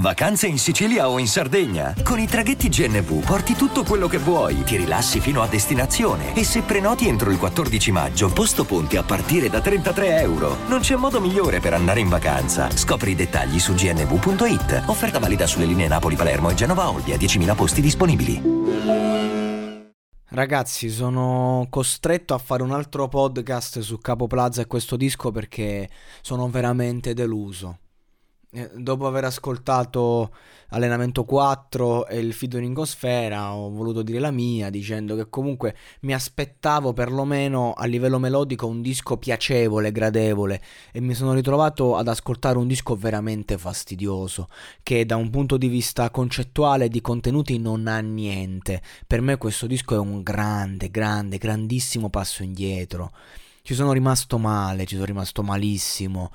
Vacanze in Sicilia o in Sardegna? Con i traghetti GNV porti tutto quello che vuoi, ti rilassi fino a destinazione e se prenoti entro il 14 maggio, posto ponti a partire da 33 euro. Non c'è modo migliore per andare in vacanza. Scopri i dettagli su gnv.it. Offerta valida sulle linee Napoli-Palermo e Genova-Olbia, 10.000 posti disponibili. Ragazzi, sono costretto a fare un altro podcast su Capo Plaza e questo disco perché sono veramente deluso. Eh, Dopo aver ascoltato Allenamento 4 e il featuring con Sfera, ho voluto dire la mia, dicendo che comunque mi aspettavo perlomeno a livello melodico un disco piacevole, gradevole, e mi sono ritrovato ad ascoltare un disco veramente fastidioso, che da un punto di vista concettuale di contenuti non ha niente. Per me questo disco è un grande, grande, grandissimo passo indietro. Ci sono rimasto male, ci sono rimasto malissimo,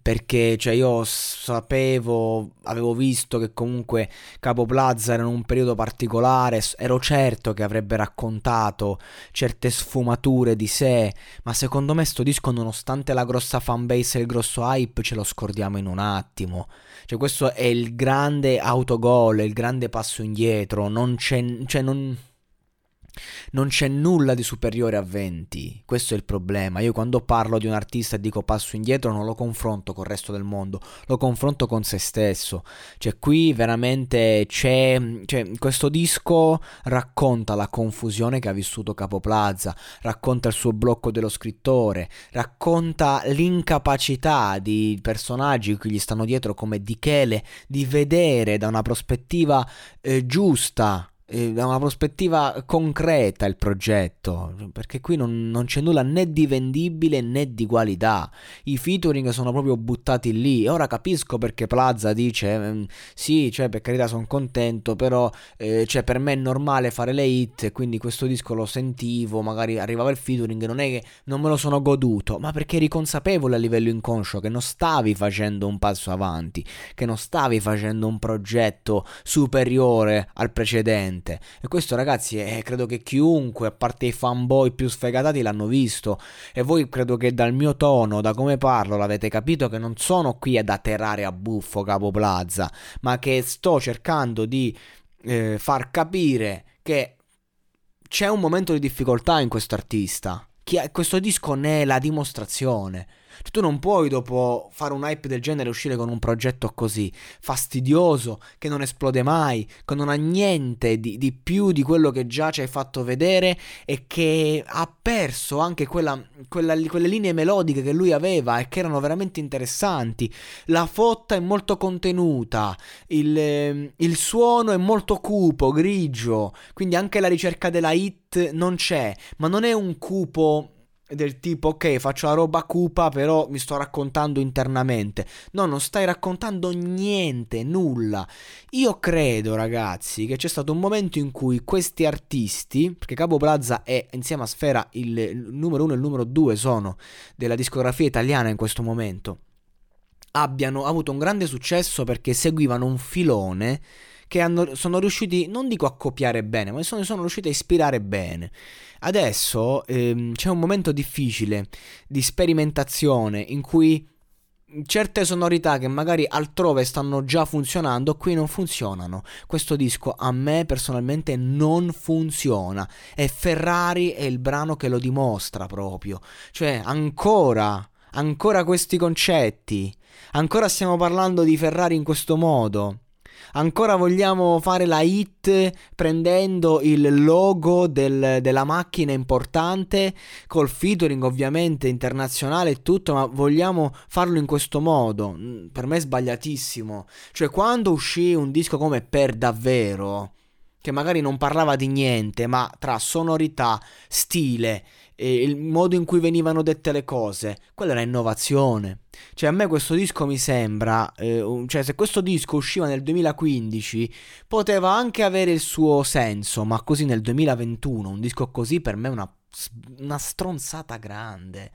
perché cioè io sapevo, avevo visto che comunque Capo Plaza era in un periodo particolare, ero certo che avrebbe raccontato certe sfumature di sé, ma secondo me sto disco nonostante la grossa fanbase e il grosso hype ce lo scordiamo in un attimo. Cioè questo è il grande autogol, il grande passo indietro, non c'è, cioè non... Non c'è nulla di superiore a 20, questo è il problema. Io quando parlo di un artista e dico passo indietro non lo confronto col resto del mondo, lo confronto con se stesso. Cioè qui veramente c'è, cioè, questo disco racconta la confusione che ha vissuto Capo Plaza, racconta il suo blocco dello scrittore, racconta l'incapacità di personaggi che gli stanno dietro come Di Chele di vedere da una prospettiva eh, giusta eh, da una prospettiva concreta il progetto, perché qui non, non c'è nulla né di vendibile né di qualità. I featuring sono proprio buttati lì. Ora capisco perché Plaza dice: ehm, Sì, cioè, per carità, sono contento, però eh, cioè, per me è normale fare le hit. Quindi questo disco lo sentivo, magari arrivava il featuring, non è che non me lo sono goduto, ma perché eri consapevole a livello inconscio che non stavi facendo un passo avanti, che non stavi facendo un progetto superiore al precedente. E questo, ragazzi, è, credo che chiunque, a parte i fanboy più sfegatati, l'hanno visto. E voi credo che dal mio tono, da come parlo, l'avete capito che non sono qui ad atterrare a buffo Capo Plaza, ma che sto cercando di eh, far capire che c'è un momento di difficoltà in questo artista. Questo disco ne è la dimostrazione. Cioè, tu non puoi dopo fare un hype del genere uscire con un progetto così fastidioso, che non esplode mai, che non ha niente di, di più di quello che già ci hai fatto vedere e che ha perso anche quella, quella- quelle linee melodiche che lui aveva e che erano veramente interessanti. La fotta è molto contenuta, il, ehm, il suono è molto cupo, grigio, quindi anche la ricerca della hit non c'è, ma non è un cupo del tipo ok faccio la roba cupa però mi sto raccontando internamente. No non stai raccontando niente nulla. Io credo ragazzi che c'è stato un momento in cui questi artisti perché Capo Plaza è insieme a Sfera il numero uno e il numero due sono della discografia italiana in questo momento abbiano avuto un grande successo perché seguivano un filone che hanno- sono riusciti, non dico a copiare bene, ma sono, sono riusciti a ispirare bene. Adesso ehm, c'è un momento difficile di sperimentazione in cui certe sonorità che magari altrove stanno già funzionando, qui non funzionano. Questo disco a me personalmente non funziona e Ferrari è il brano che lo dimostra proprio. Cioè, ancora, ancora questi concetti. Ancora stiamo parlando di Ferrari in questo modo. Ancora vogliamo fare la hit prendendo il logo del, della macchina importante, col featuring ovviamente internazionale e tutto, ma vogliamo farlo in questo modo. Mm, per me è sbagliatissimo. Cioè, quando uscì un disco come Per davvero, che magari non parlava di niente, ma tra sonorità, stile e il modo in cui venivano dette le cose, quella era innovazione. Cioè, a me questo disco mi sembra, eh, cioè, se questo disco usciva nel 2015, poteva anche avere il suo senso, ma così nel 2021, un disco così per me è una, una stronzata grande.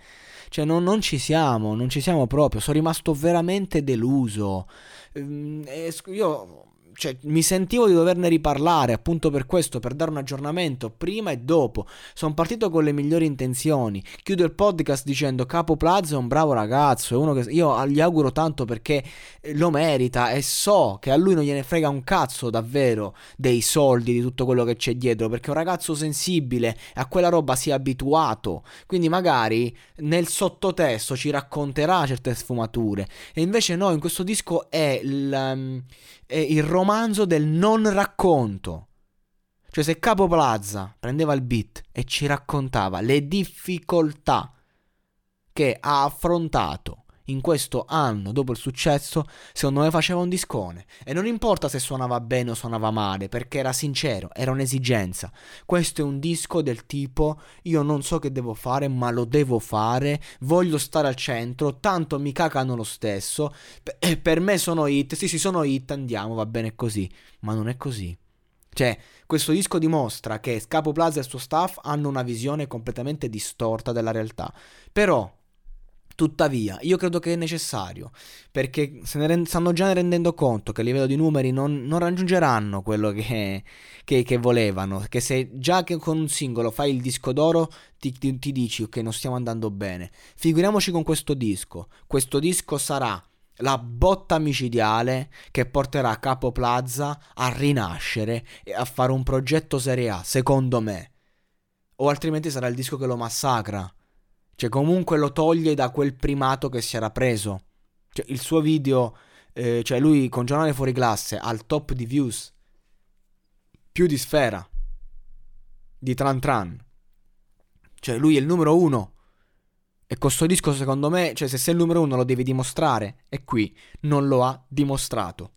Cioè, non, non, ci siamo, non ci siamo proprio. Sono rimasto veramente deluso. Ehm, io cioè, mi sentivo di doverne riparlare appunto per questo, per dare un aggiornamento prima e dopo. Sono partito con le migliori intenzioni. Chiudo il podcast dicendo Capo Plaza è un bravo ragazzo, è uno che io gli auguro tanto perché eh, lo merita e so che a lui non gliene frega un cazzo davvero dei soldi, di tutto quello che c'è dietro, perché è un ragazzo sensibile a quella roba si è abituato. Quindi magari nel sottotesto ci racconterà certe sfumature. E invece no, in questo disco è il, è il romanzo del non racconto. Cioè se Capo Plaza prendeva il beat e ci raccontava le difficoltà che ha affrontato in questo anno dopo il successo, secondo me faceva un discone. E non importa se suonava bene o suonava male, perché era sincero, era un'esigenza. Questo è un disco del tipo io non so che devo fare, ma lo devo fare, voglio stare al centro, tanto mi cacano lo stesso. Per me sono hit, sì sì sono hit, andiamo, va bene così. Ma non è così. Cioè, questo disco dimostra che Scapo Plaza e il suo staff hanno una visione completamente distorta della realtà. Però Tuttavia, io credo che è necessario, perché se ne rend- stanno già rendendo conto che a livello di numeri non, non raggiungeranno quello che, che, che, volevano, che se già che con un singolo fai il disco d'oro ti, ti, ti dici che non stiamo andando bene, figuriamoci con questo disco, questo disco sarà la botta micidiale che porterà Capo Plaza a rinascere e a fare un progetto Serie A, secondo me, o altrimenti sarà il disco che lo massacra cioè, comunque lo toglie da quel primato che si era preso. Cioè, il suo video, eh, cioè lui con giornale fuori classe al top di views, più di sfera, di Tran Tran. Cioè, lui è il numero uno. E questo disco, secondo me, cioè, se sei il numero uno lo devi dimostrare. E qui non lo ha dimostrato.